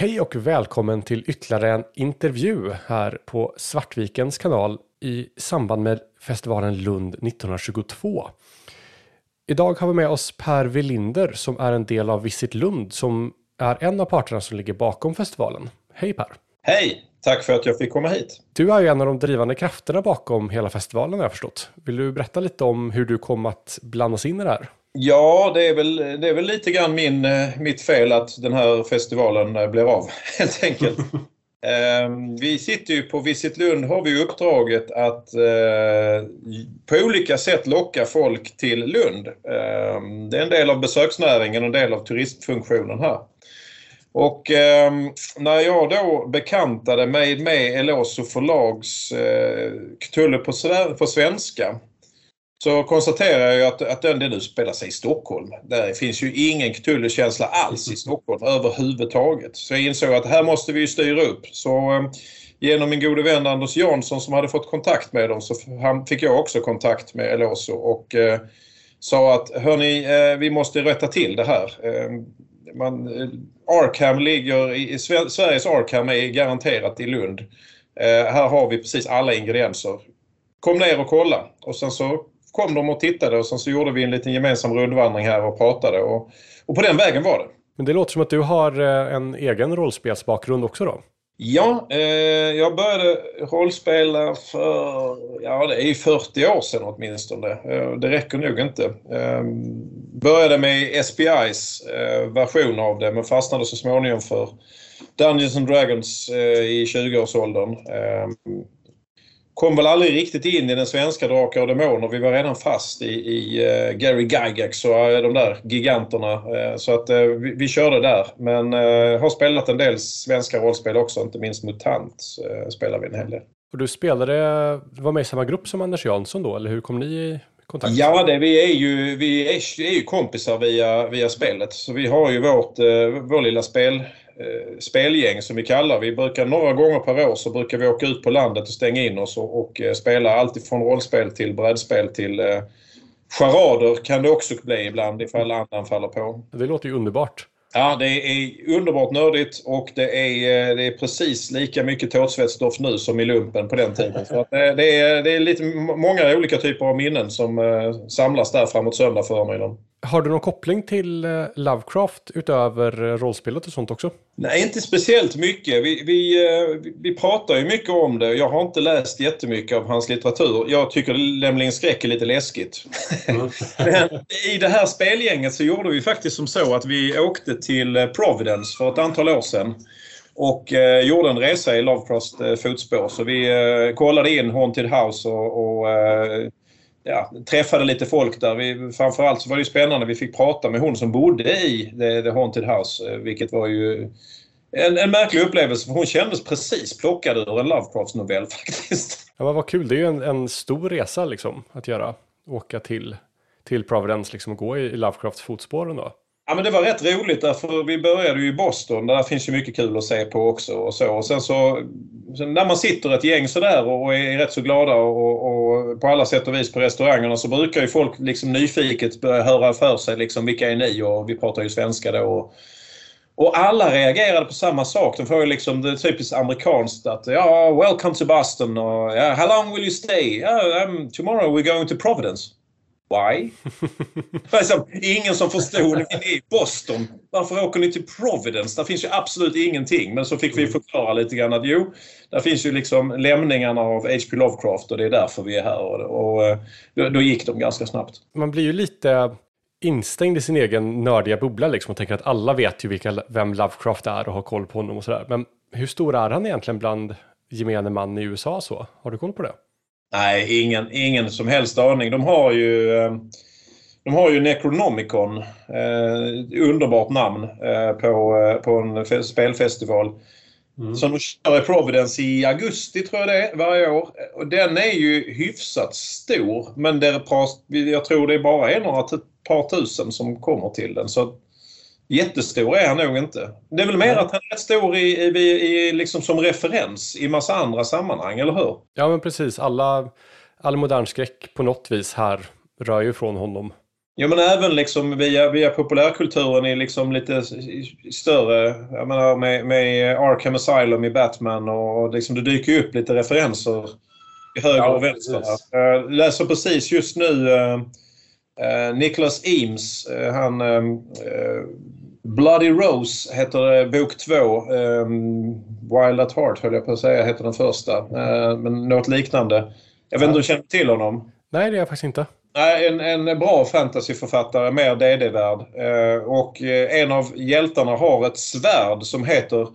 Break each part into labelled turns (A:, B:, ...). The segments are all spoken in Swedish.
A: Hej och välkommen till ytterligare en intervju här på Svartvikens kanal i samband med festivalen Lund 1922. Idag har vi med oss Per Velinder som är en del av Visit Lund som är en av parterna som ligger bakom festivalen. Hej Per!
B: Hej! Tack för att jag fick komma hit.
A: Du är ju en av de drivande krafterna bakom hela festivalen har jag förstått. Vill du berätta lite om hur du kom att blandas in i det här?
B: Ja, det är väl, det är väl lite grann min, eh, mitt fel att den här festivalen eh, blev av, helt enkelt. Ehm, vi sitter ju på Visit Lund har vi uppdraget att eh, på olika sätt locka folk till Lund. Ehm, det är en del av besöksnäringen och en del av turistfunktionen här. Och eh, när jag då bekantade mig med Eloso förlags eh, Cthulhu på, på svenska så konstaterar jag att, att den, nu spelar sig i Stockholm. Där finns ju ingen Cthulhu-känsla alls i Stockholm överhuvudtaget. Så jag insåg att här måste vi styra upp. Så eh, genom min gode vän Anders Jansson som hade fått kontakt med dem så fick jag också kontakt med Eloso och eh, sa att hörni, eh, vi måste rätta till det här. Eh, man, eh, Arkham ligger i, Sveriges Arkham är garanterat i Lund. Eh, här har vi precis alla ingredienser. Kom ner och kolla och sen så kom de och tittade och sen så gjorde vi en liten gemensam rundvandring här och pratade och, och på den vägen var det.
A: Men det låter som att du har eh, en egen rollspelsbakgrund också då?
B: Ja, eh, jag började rollspela för, ja det är 40 år sedan åtminstone. Eh, det räcker nog inte. Eh, började med SPIs eh, version av det men fastnade så småningom för Dungeons and Dragons eh, i 20-årsåldern. Eh, kom väl aldrig riktigt in i den svenska Drakar och Demoner. Vi var redan fast i, i uh, Gary Gygax och uh, de där giganterna. Uh, så att vi, vi, körde där. Men har spelat en del svenska rollspel också, inte minst MUTANT spelar vi en hel del.
A: Och du spelade, du var med i samma grupp som Anders Jansson då, eller hur kom ni i kontakt?
B: Ja, det, vi är ju, vi är, är ju kompisar via, via spelet. Så vi har ju vårt, vår lilla spel eh, spelgäng som vi kallar. Vi brukar några gånger per år så brukar vi åka ut på landet och stänga in oss och, och eh, spela allt från rollspel till brädspel till eh, charader kan det också bli ibland ifall andan faller på.
A: Det låter ju underbart.
B: Ja, det är underbart nördigt och det är, eh, det är precis lika mycket tårtsvetsstoff nu som i lumpen på den tiden. Så det, är, det är lite många olika typer av minnen som samlas där framåt söndag förmiddagen.
A: Har du någon koppling till uh, Lovecraft utöver uh, rollspelet och sånt också?
B: Nej, inte speciellt mycket. Vi, vi, vi pratar ju mycket om det. Jag har inte läst jättemycket av hans litteratur. Jag tycker nämligen skräck är lite läskigt. Mm. Men i det här spelgänget så gjorde vi faktiskt som så att vi åkte till eh, Providence för ett antal år sedan och eh, gjorde en resa i Lovecrafts eh, fotspår. Så vi eh, kollade in Haunted House och, och eh, ja, träffade lite folk där. Vi, framförallt så var det spännande, vi fick prata med hon som bodde i The, the Haunted House, eh, vilket var ju en, en märklig upplevelse för hon kändes precis plockad ur en Lovecraft-novell faktiskt.
A: Ja, men vad kul, det är ju en, en stor resa liksom att göra. Åka till, till Providence liksom och gå i, i Lovecrafts fotspår ändå.
B: Ja men det var rätt roligt därför vi började ju i Boston. Där finns ju mycket kul att se på också och så. Och sen så när man sitter ett gäng sådär och är rätt så glada och, och, på alla sätt och vis på restaurangerna så brukar ju folk liksom nyfiket börja höra för sig liksom vilka är ni och vi pratar ju svenska då. Och, och alla reagerade på samma sak. De får ju liksom det typiskt amerikanskt att ja, welcome to Boston och ja, how long will you stay? Yeah, um, tomorrow we're going to Providence. Why? alltså, ingen som förstod. Ni är i Boston. Varför åker ni till Providence? Där finns ju absolut ingenting. Men så fick vi förklara lite grann att jo, där finns ju liksom lämningarna av H.P. Lovecraft och det är därför vi är här. Och, och då, då, gick de ganska snabbt.
A: Man blir ju lite instängd i sin egen nördiga bubbla liksom och tänker att alla vet ju vilka, vem Lovecraft är och har koll på honom och sådär. Men hur stor är han egentligen bland gemene man i USA så? Har du koll på det?
B: Nej, ingen, ingen som helst aning. De har ju, eh, de har ju Necronomicon, eh, underbart namn, eh, på, eh, på en spelfestival. Mm. Som de kör i Providence i augusti tror jag det är, varje år. Och den är ju hyfsat stor men det är jag tror det är bara en några par tusen som kommer till den. Så Jättestor är han nog inte. Det är väl mer att han är stor i, i, i, liksom som referens i massa andra sammanhang, eller hur?
A: Ja, men precis. Alla, all modern skräck på något vis här rör ju från honom.
B: Ja men även liksom via, via populärkulturen i liksom lite större, jag menar med, med Arkham Asylum i Batman och liksom det dyker ju upp lite referenser i höger ja, och vänster. Jag läser precis just nu uh, Nicholas Eames, uh, han Bloody Rose heter bok två. Um, Wild at Heart höll jag på att säga heter den första. men något liknande. Jag vet inte om du känner till honom?
A: Nej, det gör jag faktiskt inte.
B: En, en bra fantasyförfattare, mer DD-värld. Eh, och eh, en av hjältarna har ett svärd som heter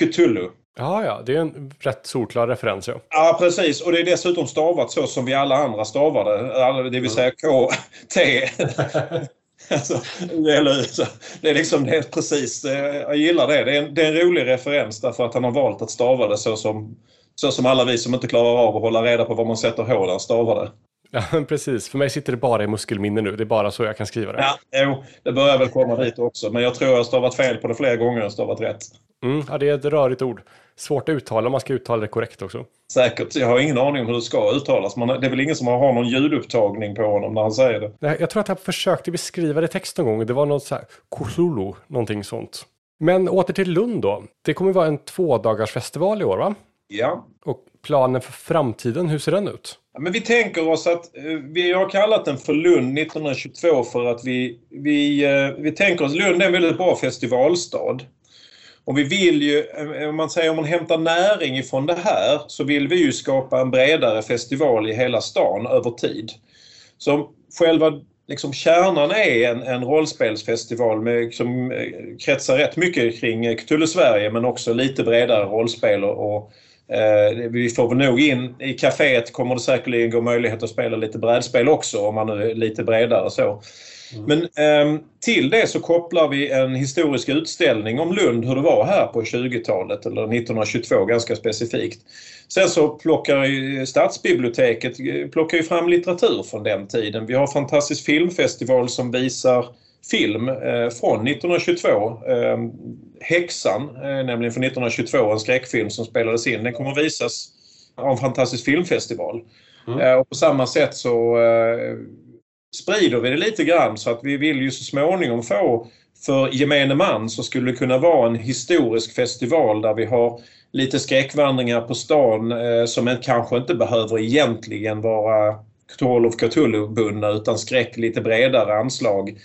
B: Cthulhu.
A: Ja, ja, det är en rätt solklar referens. Ja.
B: ja, precis. Och det är dessutom stavat så som vi alla andra stavade. Det vill säga K-T. alltså, det är liksom det är precis, eh, jag gillar det. Det är, en, det är en rolig referens därför att han har valt att stava det så som, så som alla vi som inte klarar av att hålla reda på var man sätter H där stavar det.
A: Ja, precis. För mig sitter det bara i muskelminne nu. Det är bara så jag kan skriva det.
B: Ja, jo, det börjar väl komma dit också. Men jag tror jag har stavat fel på det flera gånger än stavat rätt.
A: Mm, ja, det är ett rörigt ord. Svårt att uttala om man ska uttala det korrekt också.
B: Säkert. Jag har ingen aning om hur det ska uttalas. Man, det är väl ingen som har någon ljudupptagning på honom när han säger det.
A: Nej, jag tror att jag försökte beskriva det i text någon gång. Det var något så här, Cthulhu, någonting sånt. Men åter till Lund då. Det kommer vara en tvådagars festival i år va?
B: Ja.
A: Och planen för framtiden, hur ser den ut?
B: Ja, men vi tänker oss att eh, vi har kallat den för Lund 1922 för att vi, vi, eh, vi tänker oss Lund är en väldigt bra festivalstad. Och vi vill ju, eh, om man säger om man hämtar näring ifrån det här, så vill vi ju skapa en bredare festival i hela stan över tid. Så själva liksom kärnan är en, en rollspelsfestival med, som kretsar rätt mycket kring Cthulhu Sverige men också lite bredare rollspel och, och vi får väl nog in, i kaféet kommer det säkerligen gå möjlighet att spela lite brädspel också om man nu är lite bredare så. Mm. Men eh, till det så kopplar vi en historisk utställning om Lund, hur det var här på 20-talet eller 1922 ganska specifikt. Sen så plockar Stadsbiblioteket plockar ju fram litteratur från den tiden. Vi har Fantastisk filmfestival som visar film eh, från 1922. Eh, Häxan, eh, nämligen från 1922, en skräckfilm som spelades in. Den kommer att visas av en fantastisk filmfestival. Mm. Och på samma sätt så sprider vi det lite grann så att vi vill ju så småningom få för gemene man så skulle det kunna vara en historisk festival där vi har lite skräckvandringar på stan eh, som kanske inte behöver egentligen vara Call of Cthulhu-bundna utan skräck lite bredare anslag.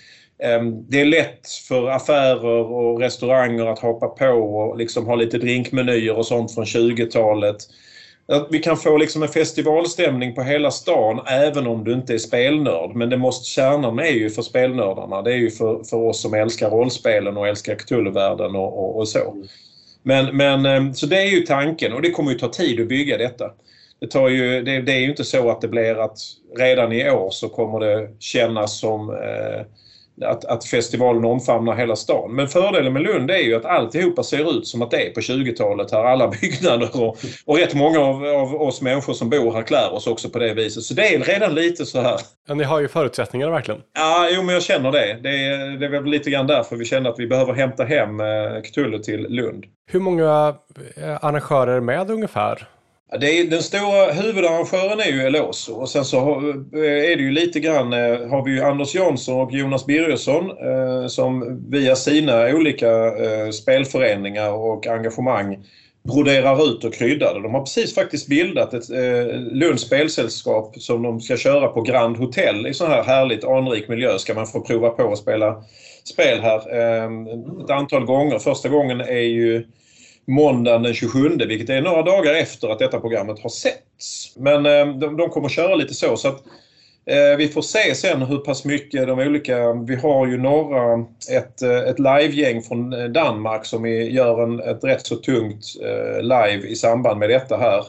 B: Ehm, det är lätt för affärer och restauranger att hoppa på och liksom ha lite drinkmenyer och sånt från 20-talet. Att vi kan få liksom en festivalstämning på hela stan även om du inte är spelnörd. Men det måste, kärnan är ju för spelnördarna. Det är ju för, för oss som älskar rollspelen och älskar Cthulhu-världen och, och, och, så. Men, men, ehm, så det är ju tanken och det kommer ju ta tid att bygga detta. Det, tar ju, det, det är ju inte så att det blir att redan i år så kommer det kännas som eh, att, att festivalen omfamnar hela stan. Men fördelen med Lund är ju att alltihopa ser ut som att det är på 20-talet här. Alla byggnader och, och rätt många av, av, oss människor som bor här klär oss också på det viset. Så det är redan lite så här.
A: Ja, ni har ju förutsättningarna verkligen.
B: Ja, jo men jag känner det. Det är, det är väl lite grann därför vi känner att vi behöver hämta hem eh, Cthulhu till Lund.
A: Hur många eh, arrangörer är med ungefär?
B: Det är, den stora huvudarrangören är ju Eloso och sen så eh, är det ju lite grann eh, har vi ju Anders Jansson och Jonas Birgersson eh, som via sina olika eh, spelföreningar och engagemang broderar ut och kryddar De har precis faktiskt bildat ett eh, Lunds spelsällskap som de ska köra på Grand Hotel i sån här härligt anrik miljö. Ska man få prova på att spela spel här eh, ett antal gånger. Första gången är ju måndagen den 27 vilket är några dagar efter att detta programmet har setts. Men eh, de, de kommer köra lite så. så att eh, Vi får se sen hur pass mycket de olika... Vi har ju några, ett, eh, ett livegäng från Danmark som gör en, ett rätt så tungt live i samband med detta här.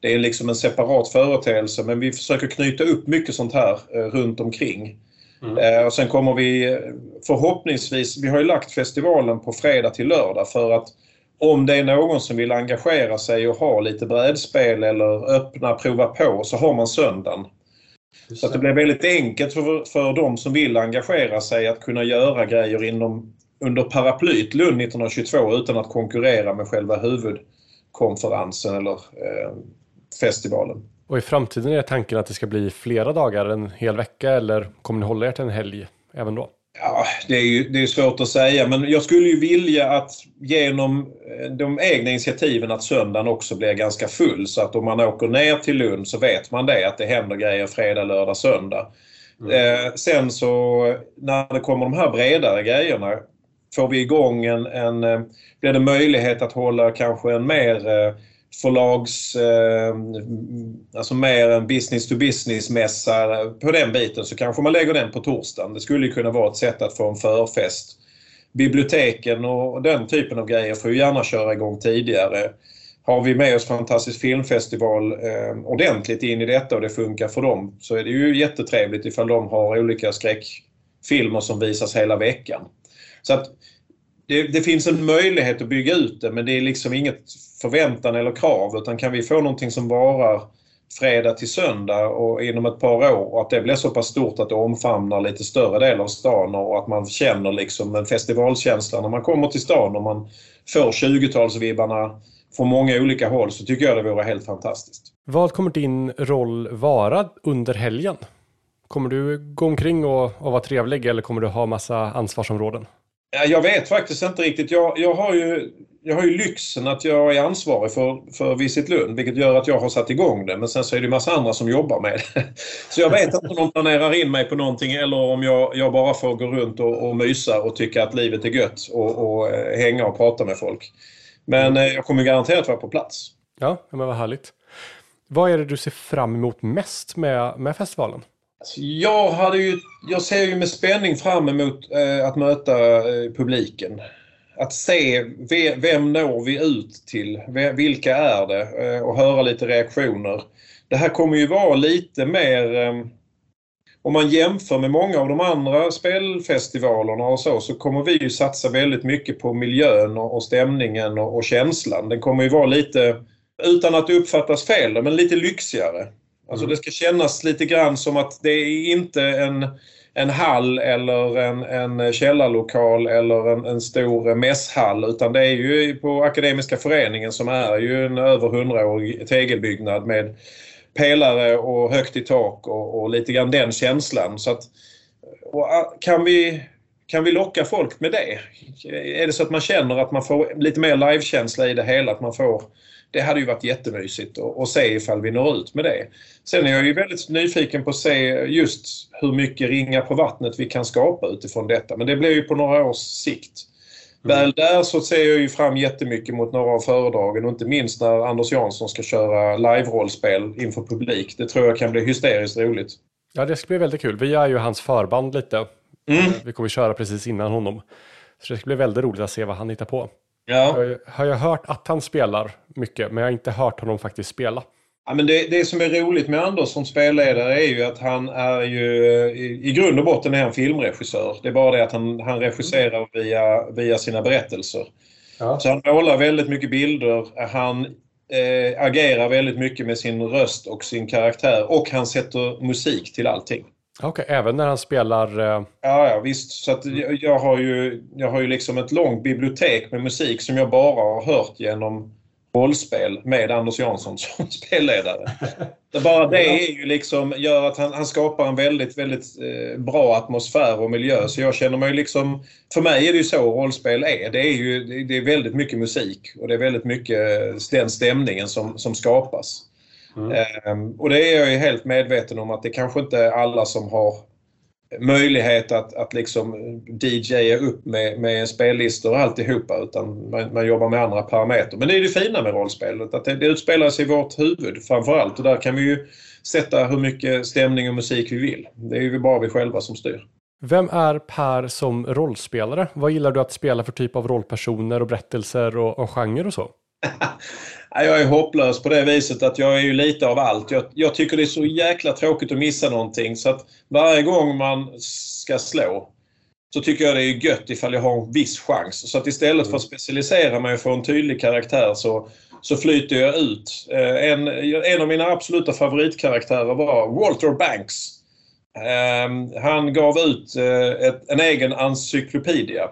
B: Det är liksom en separat företeelse men vi försöker knyta upp mycket sånt här runt omkring. Mm. Och sen kommer vi förhoppningsvis, vi har ju lagt festivalen på fredag till lördag för att om det är någon som vill engagera sig och ha lite brädspel eller öppna, prova på, så har man söndagen. Så att det blir väldigt enkelt för, för de som vill engagera sig att kunna göra grejer inom, under paraplyt Lund 1922 utan att konkurrera med själva huvudkonferensen eller eh, festivalen.
A: Och i framtiden är tanken att det ska bli flera dagar, en hel vecka eller kommer ni hålla er till en helg även då?
B: Ja, det är ju det är svårt att säga men jag skulle ju vilja att genom eh, de egna initiativen att söndagen också blir ganska full så att om man åker ner till Lund så vet man det att det händer grejer fredag, lördag, söndag. Mm. Eh, sen så när det kommer de här bredare grejerna får vi igång en, en eh, blir det möjlighet att hålla kanske en mer eh, förlags, eh, alltså mer en business to business mässa på den biten så kanske man lägger den på torsdagen. Det skulle kunna vara ett sätt att få en förfest. Biblioteken och den typen av grejer får ju gärna köra igång tidigare. Har vi med oss Fantastisk filmfestival eh, ordentligt in i detta och det funkar för dem så är det ju jättetrevligt ifall de har olika skräckfilmer som visas hela veckan. Så att det, det, finns en möjlighet att bygga ut det men det är liksom inget förväntan eller krav utan kan vi få någonting som varar fredag till söndag och inom ett par år och att det blir så pass stort att det omfamnar lite större del av stan och att man känner liksom en festivalkänsla när man kommer till stan och man får 20-talsvibbarna från många olika håll så tycker jag det vore helt fantastiskt.
A: Vad kommer din roll vara under helgen? Kommer du gå omkring och, och vara trevlig eller kommer du ha massa ansvarsområden?
B: Jag vet faktiskt inte riktigt. Jag, jag, har ju, jag har ju lyxen att jag är ansvarig för, för Visit Lund vilket gör att jag har satt igång det. Men sen så är det massa andra som jobbar med det. Så jag vet inte om de planerar in mig på någonting eller om jag, jag bara får gå runt och, och mysa och tycka att livet är gött och, och eh, hänga och prata med folk. Men eh, jag kommer garanterat vara på plats.
A: Ja, men vad härligt. Vad är det du ser fram emot mest med, med festivalen?
B: Alltså, jag, hade ju, jag ser ju med spänning fram emot eh, att möta publiken. Att se vem når vi ut till? Vilka är det? Eh, och höra lite reaktioner. Det här kommer ju vara lite mer eh, om man jämför med många av de andra spelfestivalerna och så, så kommer vi ju satsa väldigt mycket på miljön och, stämningen och, och känslan. Den kommer ju vara lite, utan att det uppfattas fel, men lite lyxigare. Alltså mm. det ska kännas lite grann som att det är inte en, en hall eller en, en källarlokal eller en, en stor mässhall utan det är ju på Akademiska föreningen som är ju en över hundraårig tegelbyggnad med pelare och högt i tak och, och lite grann den känslan. Så att, ah, kan, vi, kan vi locka folk med det? Är det så att man känner att man får lite mer livekänsla i det hela, att man får det hade ju varit jättemysigt att se ifall vi når ut med det. Sen är jag ju väldigt nyfiken på att se just hur mycket ringar på vattnet vi kan skapa utifrån detta. Men det blir ju på några års sikt. Mm. Väl där så ser jag ju fram jättemycket mot några av föredragen och inte minst när Anders Jansson ska köra live-rollspel inför publik. Det tror jag kan bli hysteriskt roligt.
A: Ja, det ska bli väldigt kul. Vi är ju hans förband lite. Mm. Vi kommer köra precis innan honom. Så det ska bli väldigt roligt att se vad han hittar på. Ja. Jag har jag hört att han spelar mycket, men jag har inte hört honom faktiskt spela.
B: Ja, men det, det som är roligt med Anders som spelledare är ju att han är ju i, i grund och botten är han filmregissör. Det är bara det att han, han regisserar via, via sina berättelser. Ja. Så han målar väldigt mycket bilder. Han eh, agerar väldigt mycket med sin röst och sin karaktär och han sätter musik till allting.
A: Okej, okay, även när han spelar... Uh...
B: Ja, ja, visst. Så att jag, jag, har ju, jag har ju liksom ett långt bibliotek med musik som jag bara har hört genom rollspel med Anders Jansson som spelledare. Det bara det är ju liksom, gör att han, han skapar en väldigt, väldigt eh, bra atmosfär och miljö. Så jag känner mig liksom... För mig är det ju så rollspel är. Det är ju det är väldigt mycket musik och det är väldigt mycket den stämningen som, som skapas. Mm. Ehm, och det är jag ju helt medveten om att det kanske inte är alla som har möjlighet att, att liksom DJa upp med, med spellistor och alltihopa utan man, man jobbar med andra parametrar. Men det är det fina med rollspelet, att det, det utspelar sig i vårt huvud framförallt och där kan vi ju sätta hur mycket stämning och musik vi vill. Det är ju bara vi själva som styr.
A: Vem är Per som rollspelare? Vad gillar du att spela för typ av rollpersoner och berättelser och, och genre och så?
B: Jag är hopplös på det viset att jag är ju lite av allt. Jag, jag, tycker det är så jäkla tråkigt att missa någonting så att varje gång man ska slå så tycker jag det är gött ifall jag har en viss chans. Så att istället för att specialisera mig och få en tydlig karaktär så, så flyter jag ut. Eh, en, en av mina absoluta favoritkaraktärer var Walter Banks. Ehm, han gav ut eh, ett, en egen encyklopedia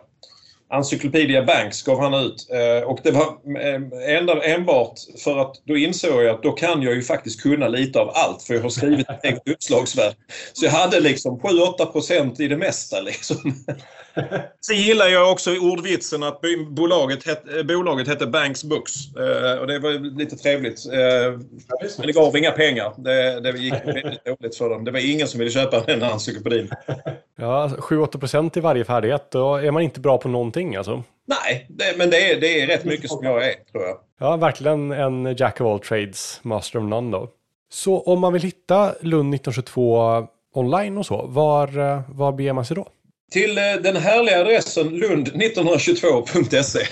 B: Encyclopedia Banks gav han ut eh, och det var eh, enda, enbart för att då insåg jag att då kan jag ju faktiskt kunna lite av allt för jag har skrivit ett eget uppslagsverk. Så jag hade liksom 7-8 i det mesta liksom. Sen gillar jag också ordvitsen att bolaget, het, bolaget hette Banks Books eh, och det var lite trevligt. Men det gav inga pengar. Det, det gick väldigt dåligt för dem. Det var ingen som ville köpa den encyklopedin.
A: Ja, 7-8 i varje färdighet, då är man inte bra på någonting alltså.
B: Nej, det, men det är, det är rätt mycket som jag är, tror jag.
A: Ja, verkligen en Jack of all trades, master of none då. Så om man vill hitta Lund 1922 online och så, var, var beger man sig då?
B: Till eh, den härliga adressen lund1922.se.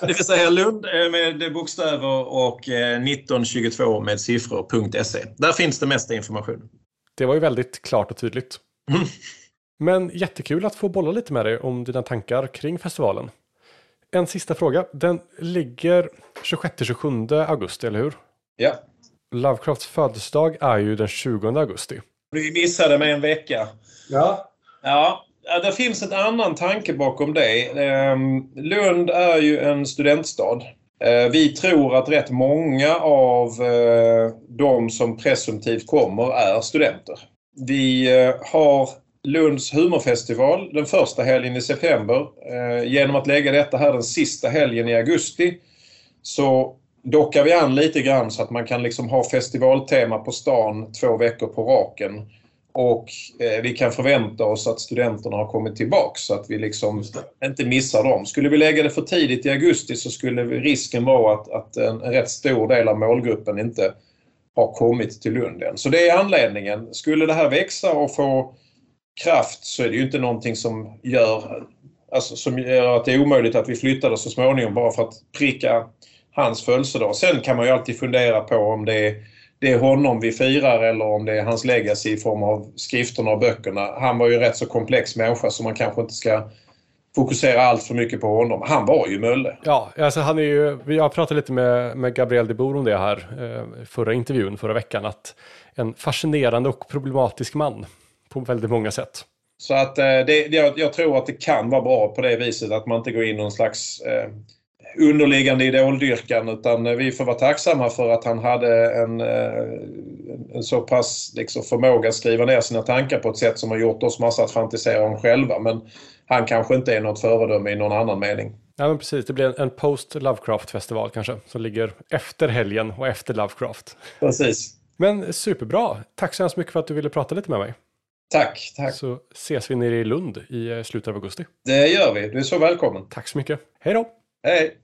B: Det vill säga Lund eh, med bokstäver och 1922 eh, med siffror.se. Där finns det mesta information.
A: Det var ju väldigt klart och tydligt. Mm. Men jättekul att få bolla lite med dig om dina tankar kring festivalen. En sista fråga. Den ligger 26-27 augusti, eller hur?
B: Ja.
A: Lovecrafts födelsedag är ju den 20 augusti.
B: Vi missade med en vecka.
A: Ja.
B: Ja, det finns en annan tanke bakom det. Ehm, Lund är ju en studentstad. Eh, vi tror att rätt många av eh, de som presumtivt kommer är studenter. Vi eh, har Lunds humorfestival den första helgen i september. Genom att lägga detta här den sista helgen i augusti så dockar vi an lite grann så att man kan liksom ha festivaltema på stan två veckor på raken. Och eh, vi kan förvänta oss att studenterna har kommit tillbaks så att vi liksom inte missar dem. Skulle vi lägga det för tidigt i augusti så skulle risken vara att, att en, en rätt stor del av målgruppen inte har kommit till Lund än. Så det är anledningen. Skulle det här växa och få kraft så är det ju inte någonting som gör, alltså, som gör att det är omöjligt att vi flyttar det så småningom bara för att pricka hans födelsedag. Sen kan man ju alltid fundera på om det är, det är honom vi firar eller om det är hans legacy i form av skrifterna och böckerna. Han var ju rätt så komplex människa så man kanske inte ska fokusera allt för mycket på honom. Han var ju Mölle.
A: Ja, alltså han är ju, jag pratade lite med, med Gabriel de Boer om det här eh, förra intervjun förra veckan. Att en fascinerande och problematisk man på väldigt många sätt.
B: Så att eh, det, jag, jag, tror att det kan vara bra på det viset att man inte går in i någon slags eh, underliggande idoldyrkan utan eh, vi får vara tacksamma för att han hade en, eh, en så pass liksom, förmåga att skriva ner sina tankar på ett sätt som har gjort oss massa att fantisera om själva. Men han kanske inte är något föredöme i någon annan mening.
A: Ja men precis, det blir en post Lovecraft-festival kanske som ligger efter helgen och efter Lovecraft.
B: Precis.
A: Men superbra, tack så hemskt mycket för att du ville prata lite med mig.
B: Tack, tack.
A: Så ses vi nere i Lund i eh, slutet av augusti.
B: Det gör vi. Du är så välkommen.
A: Tack så mycket. Hej då!
B: Hej!